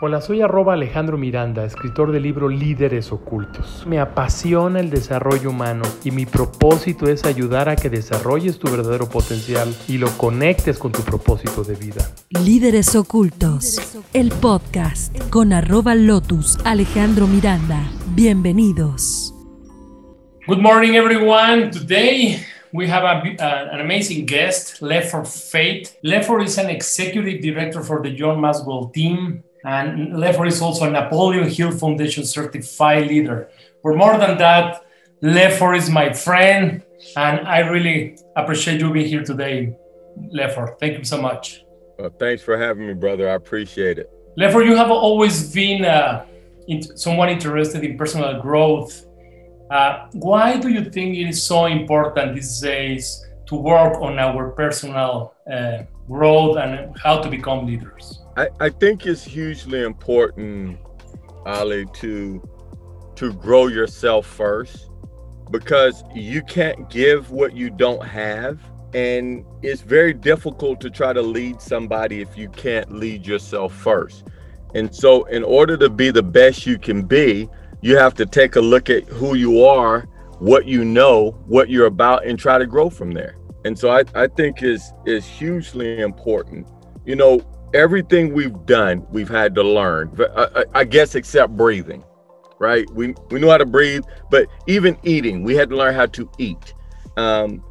Hola, soy arroba Alejandro Miranda, escritor del libro Líderes Ocultos. Me apasiona el desarrollo humano y mi propósito es ayudar a que desarrolles tu verdadero potencial y lo conectes con tu propósito de vida. Líderes Ocultos, el podcast con arroba Lotus Alejandro Miranda. Bienvenidos. Good morning everyone. Today we have a, uh, an amazing guest, Lefford Fate. Lefford is an executive director for the John Maswell team. And Lefford is also a Napoleon Hill Foundation certified leader. For more than that, Lefford is my friend, and I really appreciate you being here today, Lefford. Thank you so much. Well, thanks for having me, brother. I appreciate it. Lefford, you have always been uh, in, someone interested in personal growth. Uh, why do you think it is so important these days to work on our personal uh, growth and how to become leaders? I, I think it's hugely important, Ali, to to grow yourself first because you can't give what you don't have. And it's very difficult to try to lead somebody if you can't lead yourself first. And so, in order to be the best you can be, you have to take a look at who you are, what you know, what you're about, and try to grow from there. And so, I, I think is is hugely important. You know, everything we've done, we've had to learn. I, I, guess except breathing, right? We we know how to breathe, but even eating, we had to learn how to eat. Um,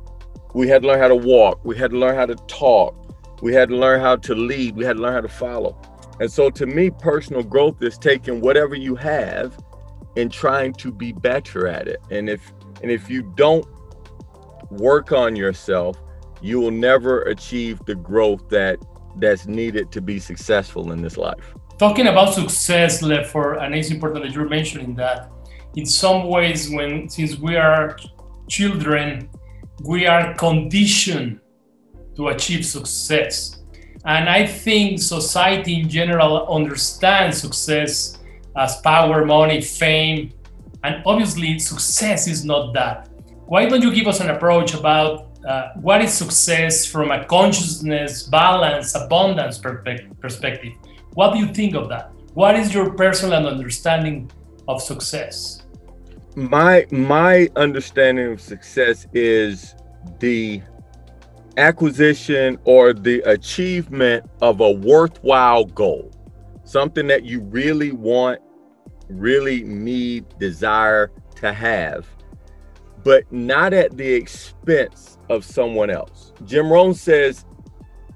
we had to learn how to walk. We had to learn how to talk. We had to learn how to lead. We had to learn how to follow. And so, to me, personal growth is taking whatever you have and trying to be better at it. And if and if you don't work on yourself, you will never achieve the growth that that's needed to be successful in this life. Talking about success, for and it's important that you're mentioning that. In some ways, when since we are children, we are conditioned to achieve success. And I think society in general understands success as power, money, fame. And obviously, success is not that. Why don't you give us an approach about uh, what is success from a consciousness, balance, abundance perspective? What do you think of that? What is your personal understanding of success? My my understanding of success is the acquisition or the achievement of a worthwhile goal. Something that you really want, really need, desire to have but not at the expense of someone else. Jim Rohn says,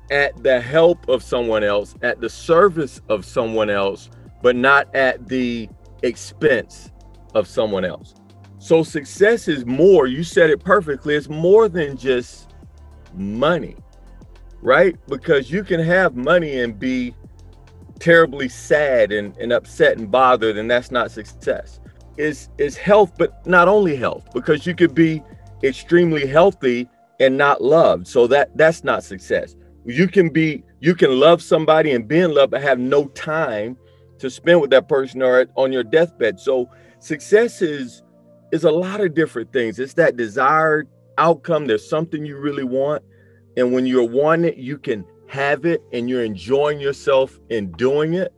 at the help of someone else, at the service of someone else, but not at the expense of someone else. So success is more, you said it perfectly, it's more than just money, right? Because you can have money and be terribly sad and, and upset and bothered, and that's not success is is health, but not only health, because you could be extremely healthy and not loved. So that that's not success. You can be you can love somebody and be in love, but have no time to spend with that person or on your deathbed. So success is is a lot of different things. It's that desired outcome. There's something you really want, and when you're wanting it, you can have it, and you're enjoying yourself in doing it.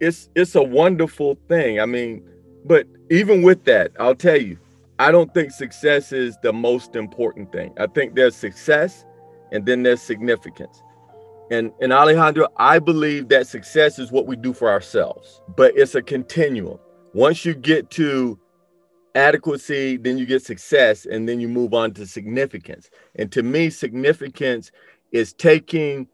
It's it's a wonderful thing. I mean, but even with that, I'll tell you, I don't think success is the most important thing. I think there's success and then there's significance. And and Alejandro, I believe that success is what we do for ourselves, but it's a continuum. Once you get to adequacy, then you get success, and then you move on to significance. And to me, significance is taking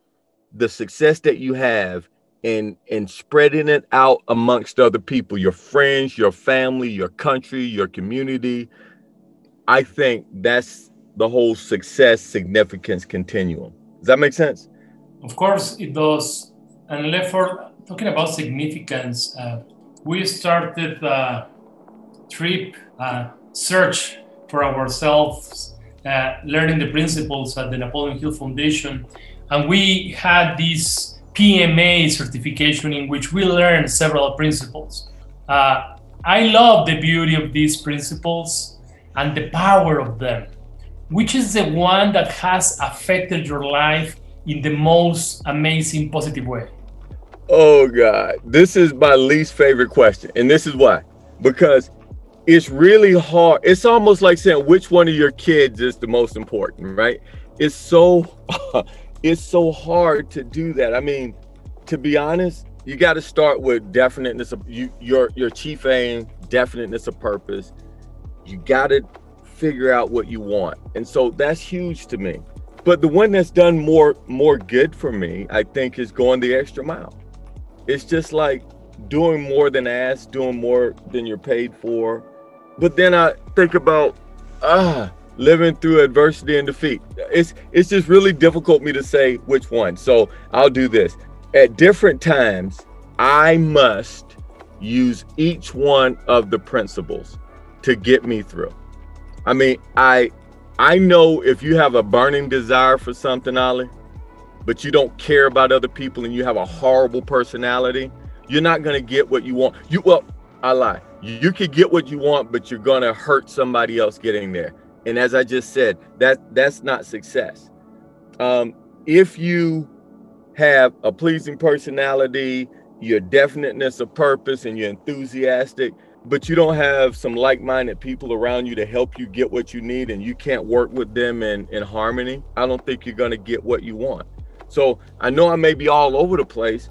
the success that you have and and spreading it out amongst other people your friends your family your country your community. I think that's the whole success significance continuum. Does that make sense? Of course it does. And for talking about significance uh, we started a trip uh, search for ourselves uh, learning the principles at the napoleon hill foundation. And we had this PMA certification in which we learn several principles. Uh, I love the beauty of these principles and the power of them. Which is the one that has affected your life in the most amazing positive way? Oh God, this is my least favorite question, and this is why. Because it's really hard. It's almost like saying which one of your kids is the most important, right? It's so it's so hard to do that. I mean, to be honest, you got to start with definiteness of you, your your chief aim, definiteness of purpose. You got to figure out what you want, and so that's huge to me. But the one that's done more more good for me, I think, is going the extra mile. It's just like doing more than asked, doing more than you're paid for. But then I think about ah, living through adversity and defeat. It's it's just really difficult me to say which one. So I'll do this. At different times, I must use each one of the principles to get me through. I mean, I I know if you have a burning desire for something, Ali, but you don't care about other people and you have a horrible personality, you're not gonna get what you want. You well, I lie. You could get what you want, but you're gonna hurt somebody else getting there. And as I just said, that that's not success. Um, if you have a pleasing personality, your definiteness of purpose, and you're enthusiastic, but you don't have some like-minded people around you to help you get what you need, and you can't work with them in, in harmony, I don't think you're gonna get what you want. So I know I may be all over the place,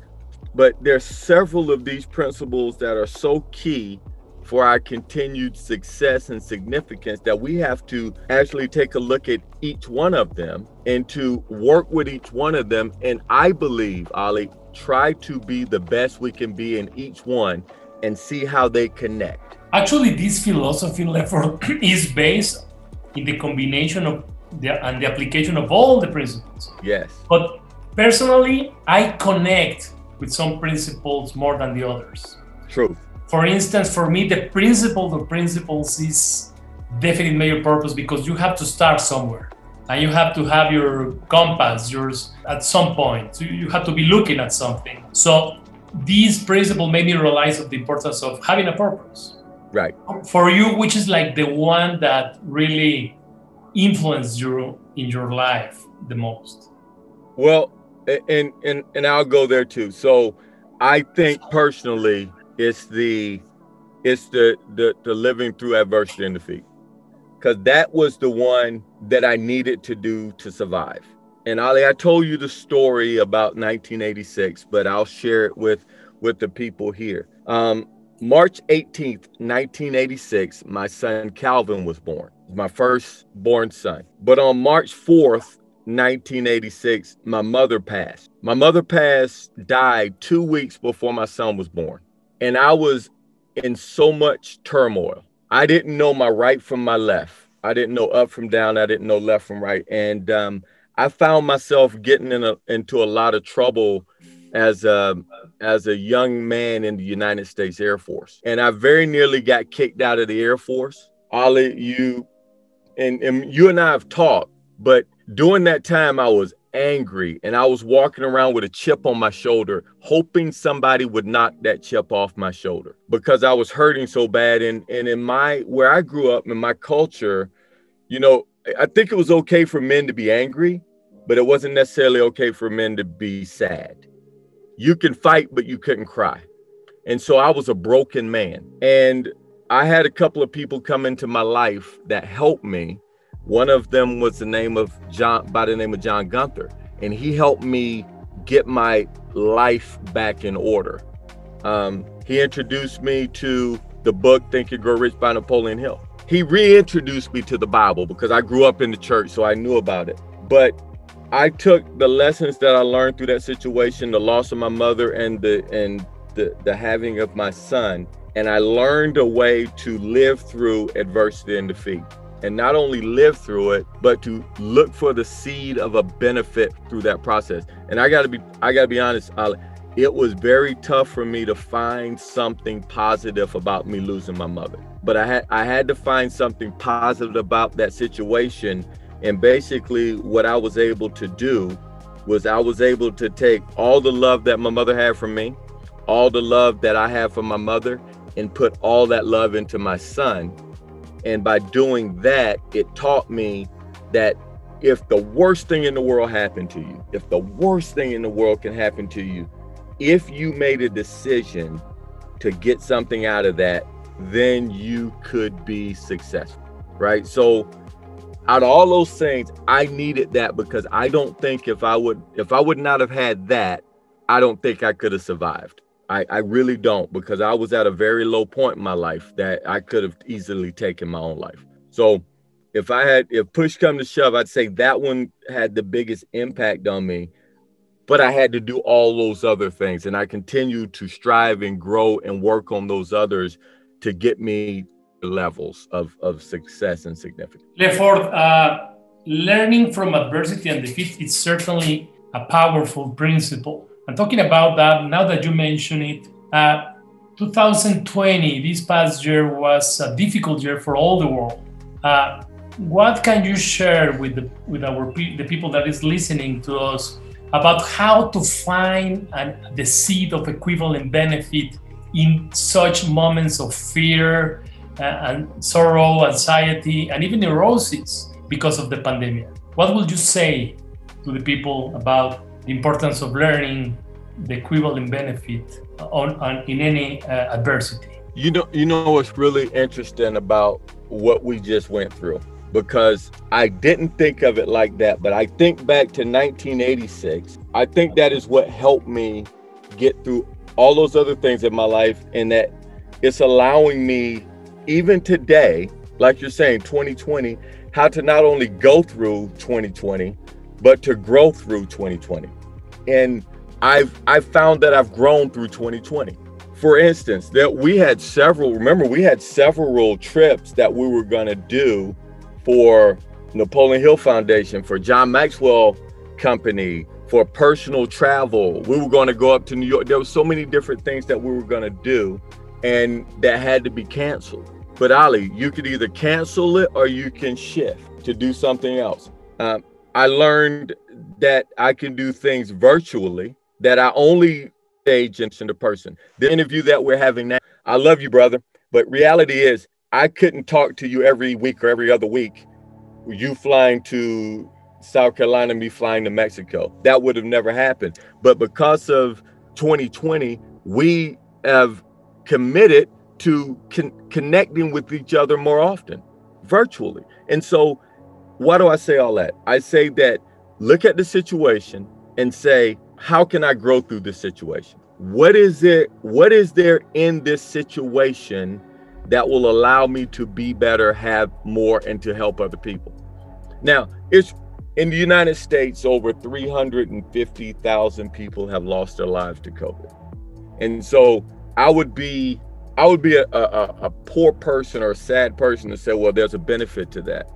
but there's several of these principles that are so key for our continued success and significance that we have to actually take a look at each one of them and to work with each one of them. And I believe, Ali, try to be the best we can be in each one and see how they connect. Actually, this philosophy Lefford is based in the combination of the, and the application of all the principles. Yes. But personally, I connect with some principles more than the others. Truth for instance, for me, the principle of principles is definitely major purpose because you have to start somewhere. And you have to have your compass yours at some point. So you have to be looking at something. So these principles made me realize of the importance of having a purpose. Right. For you which is like the one that really influenced you in your life the most? Well and and and i'll go there too. So i think personally it's the it's the the, the living through adversity and defeat. Because that was the one that i needed to do to survive. And ali i told you the story about 1986 but i'll share it with with the people here. Um, march 18th 1986 my son calvin was born. My first born son. But on march 4th 1986 my mother passed. My mother passed died two weeks before my son was born and I was in so much turmoil. I didn't know my right from my left. I didn't know up from down. I didn't know left from right. And um, I found myself getting in a, into a lot of trouble as a as a young man in the United States Air Force. And I very nearly got kicked out of the Air Force. Ali, you and, and you and I have talked, but during that time I was angry and I was walking around with a chip on my shoulder, hoping somebody would knock that chip off my shoulder because I was hurting so bad. And, and in my, where I grew up in my culture, you know, I think it was okay for men to be angry, but it wasn't necessarily okay for men to be sad. You can fight, but you couldn't cry. And so I was a broken man. And I had a couple of people come into my life that helped me one of them was the name of John, by the name of John Gunther, and he helped me get my life back in order. Um, he introduced me to the book Think and Grow Rich by Napoleon Hill. He reintroduced me to the Bible because I grew up in the church, so I knew about it. But I took the lessons that I learned through that situation, the loss of my mother and the and the, the having of my son, and I learned a way to live through adversity and defeat and not only live through it but to look for the seed of a benefit through that process. And i gotta be i gotta be honest it was very tough for me to find something positive about me losing my mother. But i had i had to find something positive about that situation. And basically what i was able to do was i was able to take all the love that my mother had for me all the love that i have for my mother and put all that love into my son and by doing that, it taught me that if the worst thing in the world happened to you, if the worst thing in the world can happen to you, if you made a decision to get something out of that, then you could be successful, right? So out of all those things, I needed that because I don't think if I would if I would not have had that, I don't think I could have survived. I, I really don't because I was at a very low point in my life that I could have easily taken my own life. So if I had if push come to shove, I'd say that one had the biggest impact on me. But I had to do all those other things. And I continued to strive and grow and work on those others to get me levels of, of success and significance. Lefford, uh, learning from adversity and defeat is certainly a powerful principle. And talking about that, now that you mention it, uh, 2020, this past year, was a difficult year for all the world. Uh, what can you share with the, with our the people that is listening to us about how to find an, the seed of equivalent benefit in such moments of fear uh, and sorrow, anxiety, and even neurosis because of the pandemic? What would you say to the people about the importance of learning the equivalent benefit on, on in any uh, adversity? You know, you know what's really interesting about what we just went through because I didn't think of it like that, but I think back to 1986. I think that is what helped me get through all those other things in my life, and that it's allowing me, even today, like you're saying, 2020, how to not only go through 2020, but to grow through 2020. And I've I've found that I've grown through 2020. For instance, that we had several, remember, we had several trips that we were gonna do for Napoleon Hill Foundation, for John Maxwell Company, for personal travel. We were to go up to New York. There were so many different things that we were to do and that had to be canceled. But Ali, you could either cancel it or you can shift to do something else. Um, I learned that I can do things virtually that I only stage in person. The interview that we're having now, I love you, brother. But reality is, I couldn't talk to you every week or every other week. You flying to South Carolina, me flying to Mexico. That would have never happened. But because of 2020, we have committed to con- connecting with each other more often virtually. And so, why do I say all that? I say that look at the situation and say, how can I grow through this situation? What is it? What is there in this situation that will allow me to be better, have more, and to help other people. Now, it's in the United States, over 350,000 people have lost their lives to COVID. And so I would be I would be a, a, a poor person or a sad person to say, well, there's a benefit to that.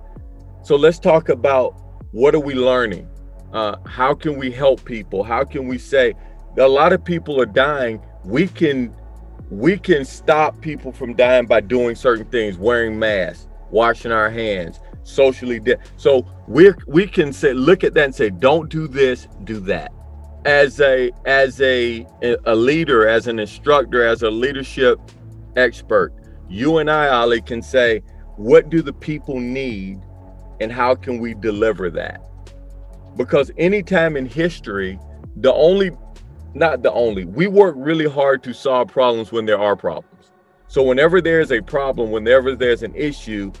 So let's talk about what are we learning? Uh, how can we help people? How can we say a lot of people are dying? We can we can stop people from dying by doing certain things, wearing masks, washing our hands, socially. So we we can say, look at that and say, don't do this, do that. As a as a a leader, as an instructor, as a leadership expert, you and I, Ali, can say, what do the people need, and how can we deliver that? Because anytime in history, the only not the only. We work really hard to solve problems when there are problems. So whenever there's a problem, whenever there's an issue,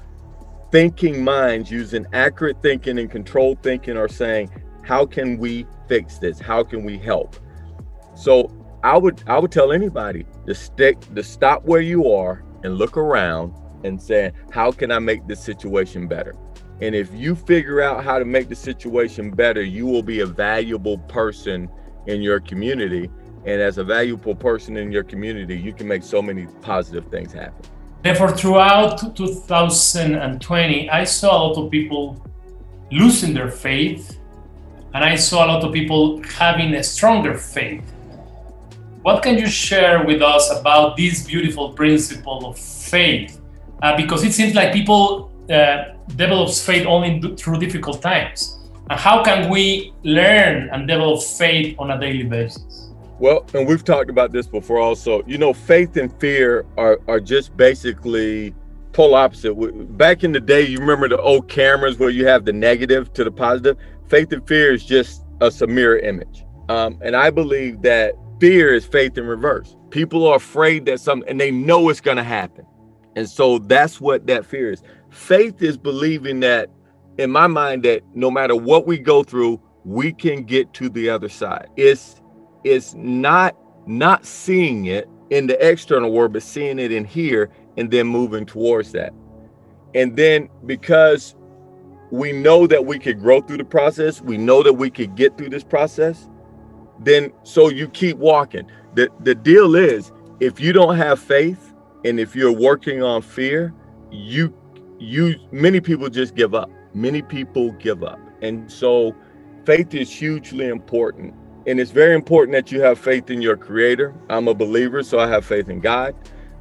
thinking minds using accurate thinking and controlled thinking are saying, how can we fix this? How can we help? So I would I would tell anybody to stick to stop where you are and look around and say, how can I make this situation better? And if you figure out how to make the situation better, you will be a valuable person in your community. And as a valuable person in your community, you can make so many positive things happen. Therefore, throughout 2020, I saw a lot of people losing their faith, and I saw a lot of people having a stronger faith. What can you share with us about this beautiful principle of faith? Uh, because it seems like people uh, develops faith only through difficult times. And how can we learn and develop faith on a daily basis? Well, and we've talked about this before also. You know, faith and fear are, are just basically polar opposite. Back in the day, you remember the old cameras where you have the negative to the positive? Faith and fear is just a mirror image. Um, and I believe that fear is faith in reverse. People are afraid that something and they know it's going to happen. And so that's what that fear is. Faith is believing that in my mind that no matter what we go through, we can get to the other side. It's it's not not seeing it in the external world, but seeing it in here and then moving towards that. And then because we know that we could grow through the process, we know that we could get through this process, then so you keep walking. The the deal is if you don't have faith and if you're working on fear, you you many people just give up. Many people give up. And so faith is hugely important. And it's very important that you have faith in your creator. I'm a believer, so I have faith in God.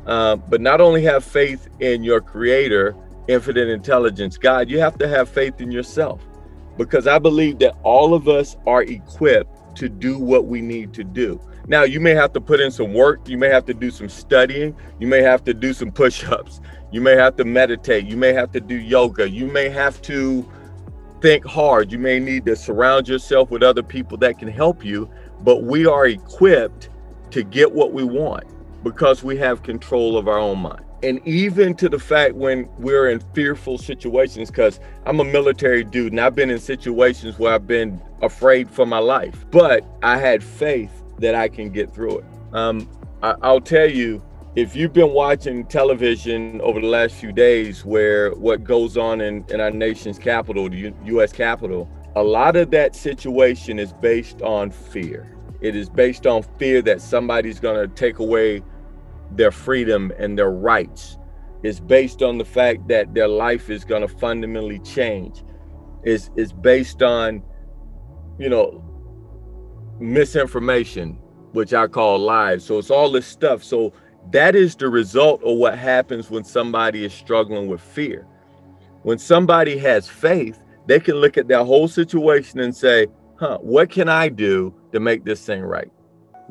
Uh, but not only have faith in your creator, infinite intelligence, God, you have to have faith in yourself. Because I believe that all of us are equipped to do what we need to do. Now, you may have to put in some work, you may have to do some studying, you may have to do some push ups, you may have to meditate, you may have to do yoga, you may have to think hard. You may need to surround yourself with other people that can help you, but we are equipped to get what we want because we have control of our own mind. And even to the fact when we're in fearful situations, because I'm a military dude and I've been in situations where I've been afraid for my life, but I had faith that I can get through it. Um, I, I'll tell you, if you've been watching television over the last few days where what goes on in, in our nation's capital the U- u.s capital a lot of that situation is based on fear it is based on fear that somebody's going to take away their freedom and their rights it's based on the fact that their life is going to fundamentally change it's, it's based on you know misinformation which i call lies so it's all this stuff so that is the result of what happens when somebody is struggling with fear. When somebody has faith, they can look at their whole situation and say, huh, what can I do to make this thing right?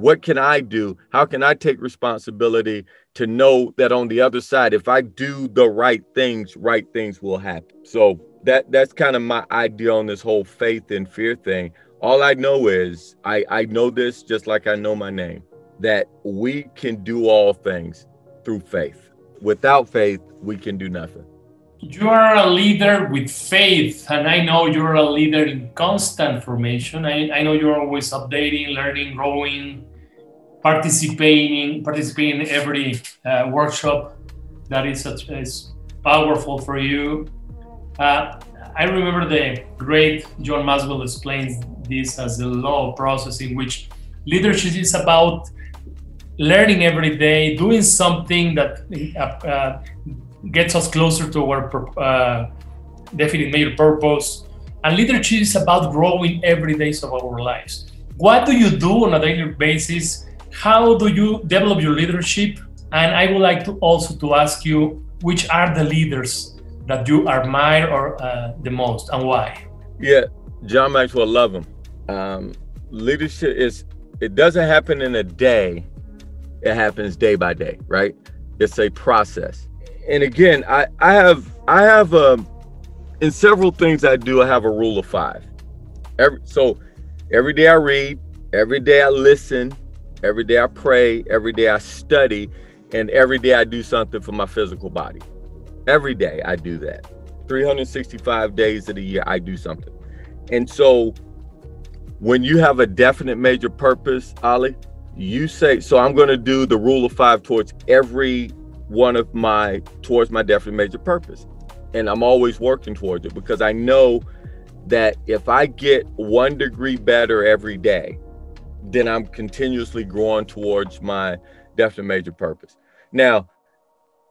What can I do? How can I take responsibility to know that on the other side, if I do the right things, right things will happen? So that that's kind of my idea on this whole faith and fear thing. All I know is I, I know this just like I know my name that we can do all things through faith. Without faith, we can do nothing. You are a leader with faith, and I know you're a leader in constant formation. I, I know you're always updating, learning, growing, participating, participating in every uh, workshop that is, such, is powerful for you. Uh, I remember the great John Maxwell explains this as the law process in which leadership is about learning every day, doing something that uh, uh, gets us closer to our uh, definite major purpose. And leadership is about growing every day of our lives. What do you do on a daily basis? How do you develop your leadership? And I would like to also to ask you, which are the leaders that you admire or uh, the most, and why? Yeah, John Maxwell, love him. Um, leadership is it doesn't happen in a day it happens day by day, right? It's a process. And again, I, I have I have um in several things I do, I have a rule of five. Every so every day I read, every day I listen, every day I pray, every day I study, and every day I do something for my physical body. Every day I do that. 365 days of the year I do something. And so when you have a definite major purpose, Ali, you say so i'm going to do the rule of five towards every one of my towards my definite major purpose and i'm always working towards it because i know that if i get one degree better every day then i'm continuously growing towards my definite major purpose now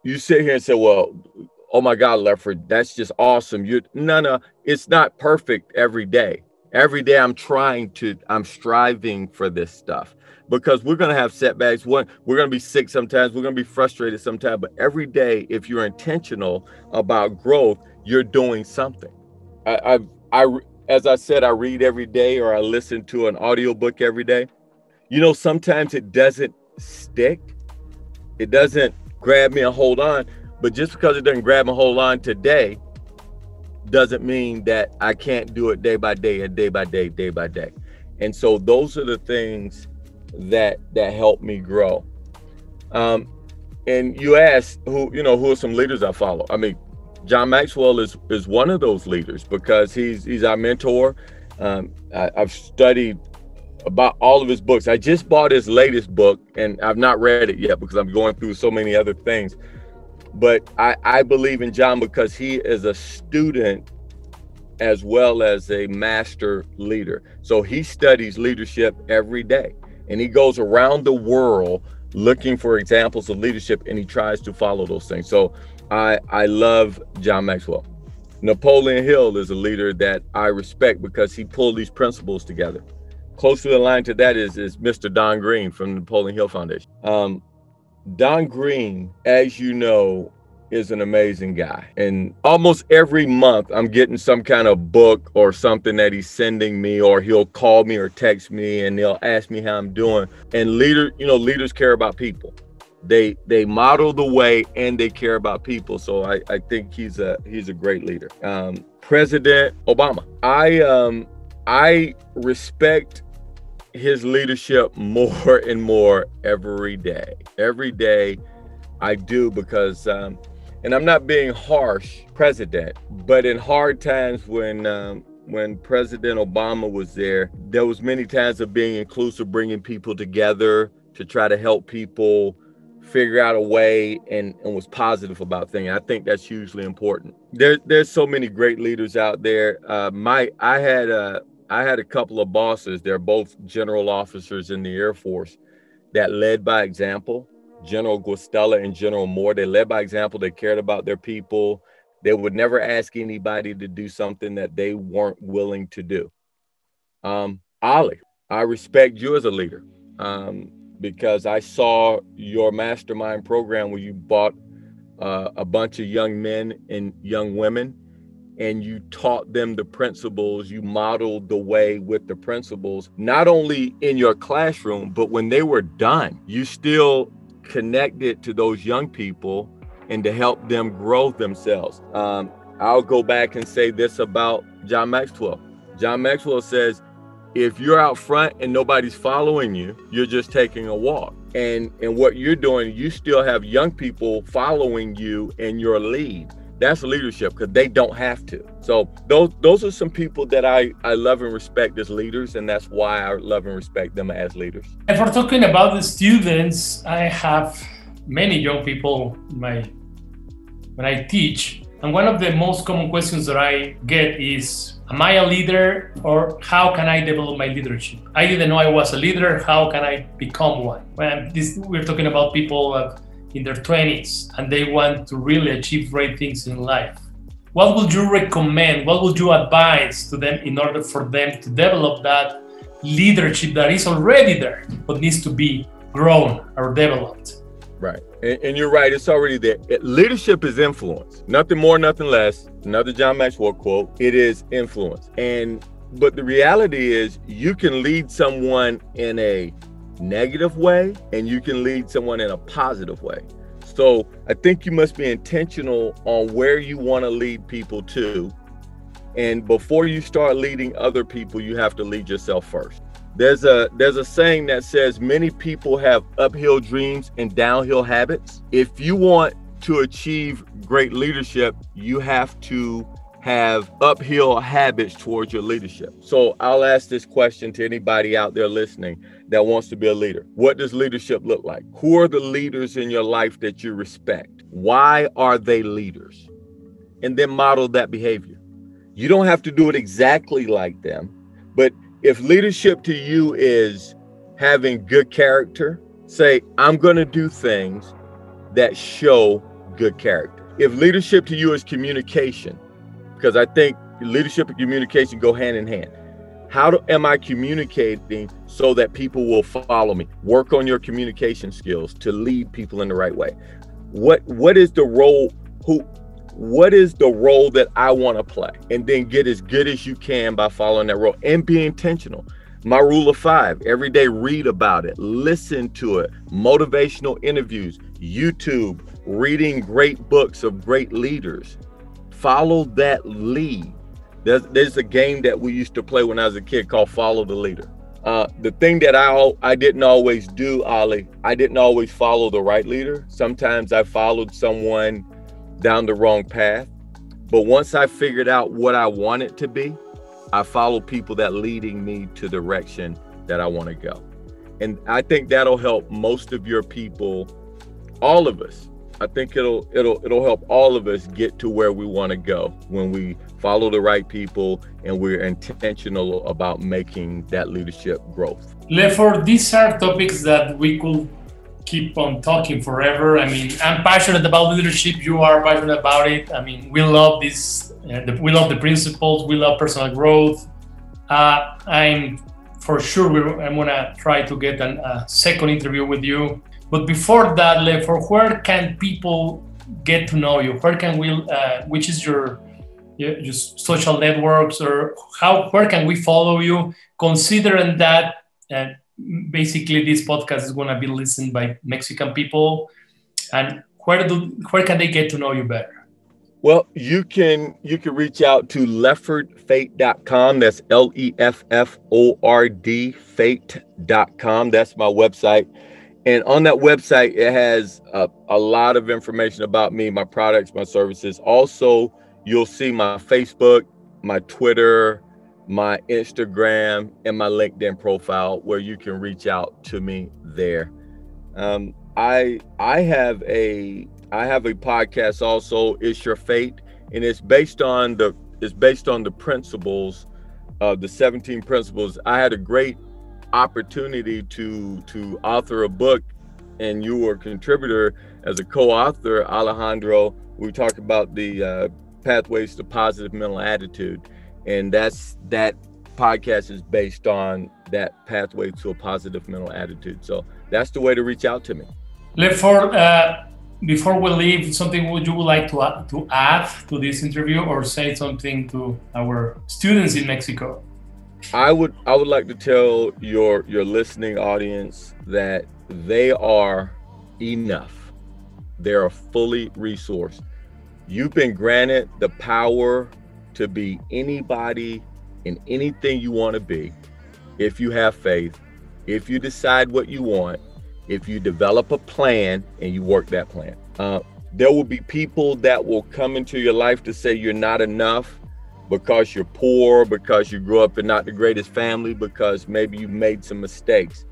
you sit here and say well oh my god lefford that's just awesome you no no it's not perfect every day every day i'm trying to i'm striving for this stuff because we're to have setbacks. One, we're to be sick sometimes. We're to be frustrated sometimes. But every day, if you're intentional about growth, you're doing something. I, I, I, as I said, I read every day or I listen to an audiobook every day. You know, sometimes it doesn't stick. It doesn't grab me and hold on. But just because it doesn't grab and hold on today doesn't mean that I can't do it day by day and day by day, day by day. And so those are the things that that helped me grow. Um, and you asked who you know who are some leaders I follow. I mean, John Maxwell is is one of those leaders because he's he's our mentor. Um, I, I've studied about all of his books. I just bought his latest book and I've not read it yet because I'm going through so many other things. But I, I believe in John because he is a student as well as a master leader. So he studies leadership every day and he goes around the world looking for examples of leadership and he tries to follow those things. So I I love John Maxwell. Napoleon Hill is a leader that I respect because he pulled these principles together. Closely aligned to that is, is Mr. Don Green from the Napoleon Hill Foundation. Um, Don Green, as you know, is an amazing guy. And almost every month, I'm getting some kind of book or something that he's sending me, or he'll call me or text me and he'll ask me how I'm doing. And leader, you know, leaders care about people. They they model the way and they care about people. So I, I think he's a he's a great leader. Um, President Obama. I um I respect his leadership more and more every day. Every day I do because um, and I'm not being harsh, president, but in hard times when um, when President Obama was there, there was many times of being inclusive, bringing people together to try to help people figure out a way and, and was positive about things. I think that's hugely important. There, there's so many great leaders out there. Uh, my, I had a, I had a couple of bosses. They're both general officers in the Air Force that led by example General Guastella and General Moore. They led by example. They cared about their people. They would never ask anybody to do something that they weren't willing to do. Um, Ali, I respect you as a leader um, because I saw your mastermind program where you bought uh, a bunch of young men and young women and you taught them the principles, you modeled the way with the principles, not only in your classroom, but when they were done, you still connected to those young people and to help them grow themselves. Um, I'll go back and say this about John Maxwell. John Maxwell says, if you're out front and nobody's following you, you're just taking a walk. And and what you're doing, you still have young people following you and your lead. That's leadership because they don't have to. So those those are some people that I I love and respect as leaders, and that's why I love and respect them as leaders. If we're talking about the students, I have many young people in my when I teach, and one of the most common questions that I get is, "Am I a leader, or how can I develop my leadership? I didn't know I was a leader. How can I become one?" This, we're talking about people. In their 20s and they want to really achieve great things in life. What would you recommend? What would you advise to them in order for them to develop that leadership that is already there but needs to be grown or developed? Right. And, and you're right, it's already there. It, leadership is influence, nothing more, nothing less. Another John Maxwell quote it is influence. And but the reality is, you can lead someone in a negative way and you can lead someone in a positive way. So I think you must be intentional on where you want to lead people to. And before you start leading other people, you have to lead yourself first. There's a there's a saying that says many people have uphill dreams and downhill habits. If you want to achieve great leadership, you have to have uphill habits towards your leadership. So I'll ask this question to anybody out there listening that wants to be a leader. What does leadership look like? Who are the leaders in your life that you respect? Why are they leaders? And then model that behavior. You don't have to do it exactly like them, but if leadership to you is having good character, say, I'm going to do things that show good character. If leadership to you is communication, because I think leadership and communication go hand in hand. How do, am I communicating so that people will follow me? Work on your communication skills to lead people in the right way. What what is the role who what is the role that I want to play? And then get as good as you can by following that role and be intentional. My rule of five every day, read about it, listen to it, motivational interviews, YouTube, reading great books of great leaders follow that lead. There's, there's a game that we used to play when I was a kid called Follow the Leader. Uh, the thing that I I didn't always do, Ali, I didn't always follow the right leader. Sometimes I followed someone down the wrong path. But once I figured out what I wanted to be, I follow people that leading me to the direction that I want to go. And I think that'll help most of your people, all of us. I think it'll it'll it'll help all of us get to where we want to go when we follow the right people and we're intentional about making that leadership growth. Therefore, these are topics that we could keep on talking forever. I mean, I'm passionate about leadership. You are passionate about it. I mean, we love this. Uh, the, we love the principles. We love personal growth. Uh, I'm for sure. I'm gonna try to get a second interview with you. But before that, for where can people get to know you? Where can we? Uh, which is your your social networks, or how? Where can we follow you? Considering that uh, basically this podcast is going to be listened by Mexican people, and where do where can they get to know you better? Well, you can you can reach out to leffordfate.com. That's L E F F O R D fate.com. That's my website. And on that website, it has a, a lot of information about me, my products, my services. Also, you'll see my Facebook, my Twitter, my Instagram, and my LinkedIn profile where you can reach out to me there. Um, I I have a I have a podcast also. It's your fate, and it's based on the it's based on the principles of the 17 principles. I had a great opportunity to to author a book, and you were a contributor as a co-author, Alejandro. We talked about the uh, pathways to positive mental attitude, and that's that podcast is based on that pathway to a positive mental attitude. So that's the way to reach out to me. Lefford, uh, before we leave, something would you would like to add, to add to this interview or say something to our students in Mexico? I would I would like to tell your your listening audience that they are enough. They are fully resourced. You've been granted the power to be anybody and anything you want to be if you have faith, if you decide what you want, if you develop a plan and you work that plan. Uh, there will be people that will come into your life to say you're not enough because you're poor, because you grew up in not the greatest family, because maybe you made some mistakes.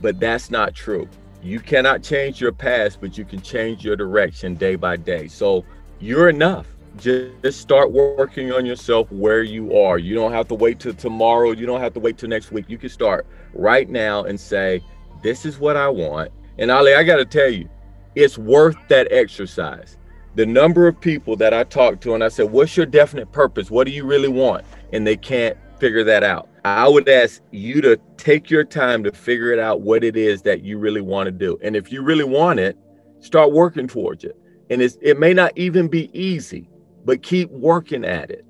But that's not true. You cannot change your past, but you can change your direction day by day. So you're enough. Just start working on yourself where you are. You don't have to wait till tomorrow. You don't have to wait till next week. You can start right now and say, This is what I want. And Ali, I got to tell you, it's worth that exercise the number of people that I talk to and I said, What's your definite purpose? What do you really want? And they can't figure that out. I would ask you to take your time to figure it out what it is that you really want to do. And if you really want it, start working towards it. And it may not even be easy, but keep working at it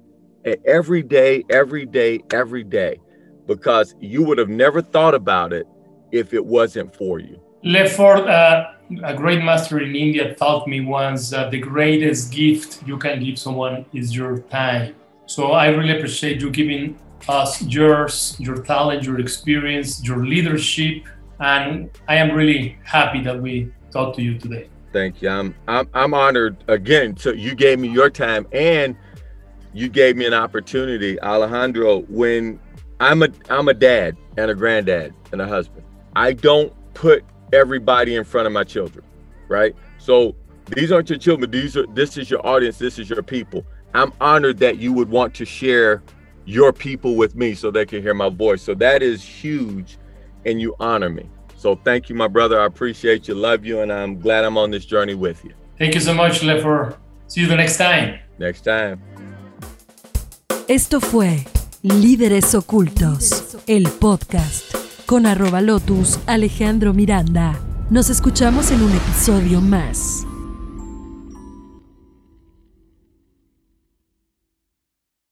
every day, every day, every day, because you would have never thought about it if it wasn't for you. Lefford, uh, a great master in India taught me once that the greatest gift you can give someone is your time. So I really appreciate you giving us yours, your talent, your experience, your leadership, and I am really happy that we talked to you today. Thank you. I'm I'm, I'm honored again. So you gave me your time and you gave me an opportunity, Alejandro. When I'm a I'm a dad and a granddad and a husband. I don't put everybody in front of my children, right? So these aren't your children. These are this is your audience. This is your people. I'm honored that you would want to share your people with me so they can hear my voice. So that is huge, and you honor me. So thank you, my brother. I appreciate you, love you, and I'm glad I'm on this journey with you. Thank you so much, Lefford. See you the next time. Next time. Esto fue Líderes Ocultos, el podcast con arroba lotus Alejandro Miranda. Nos escuchamos en un episodio más.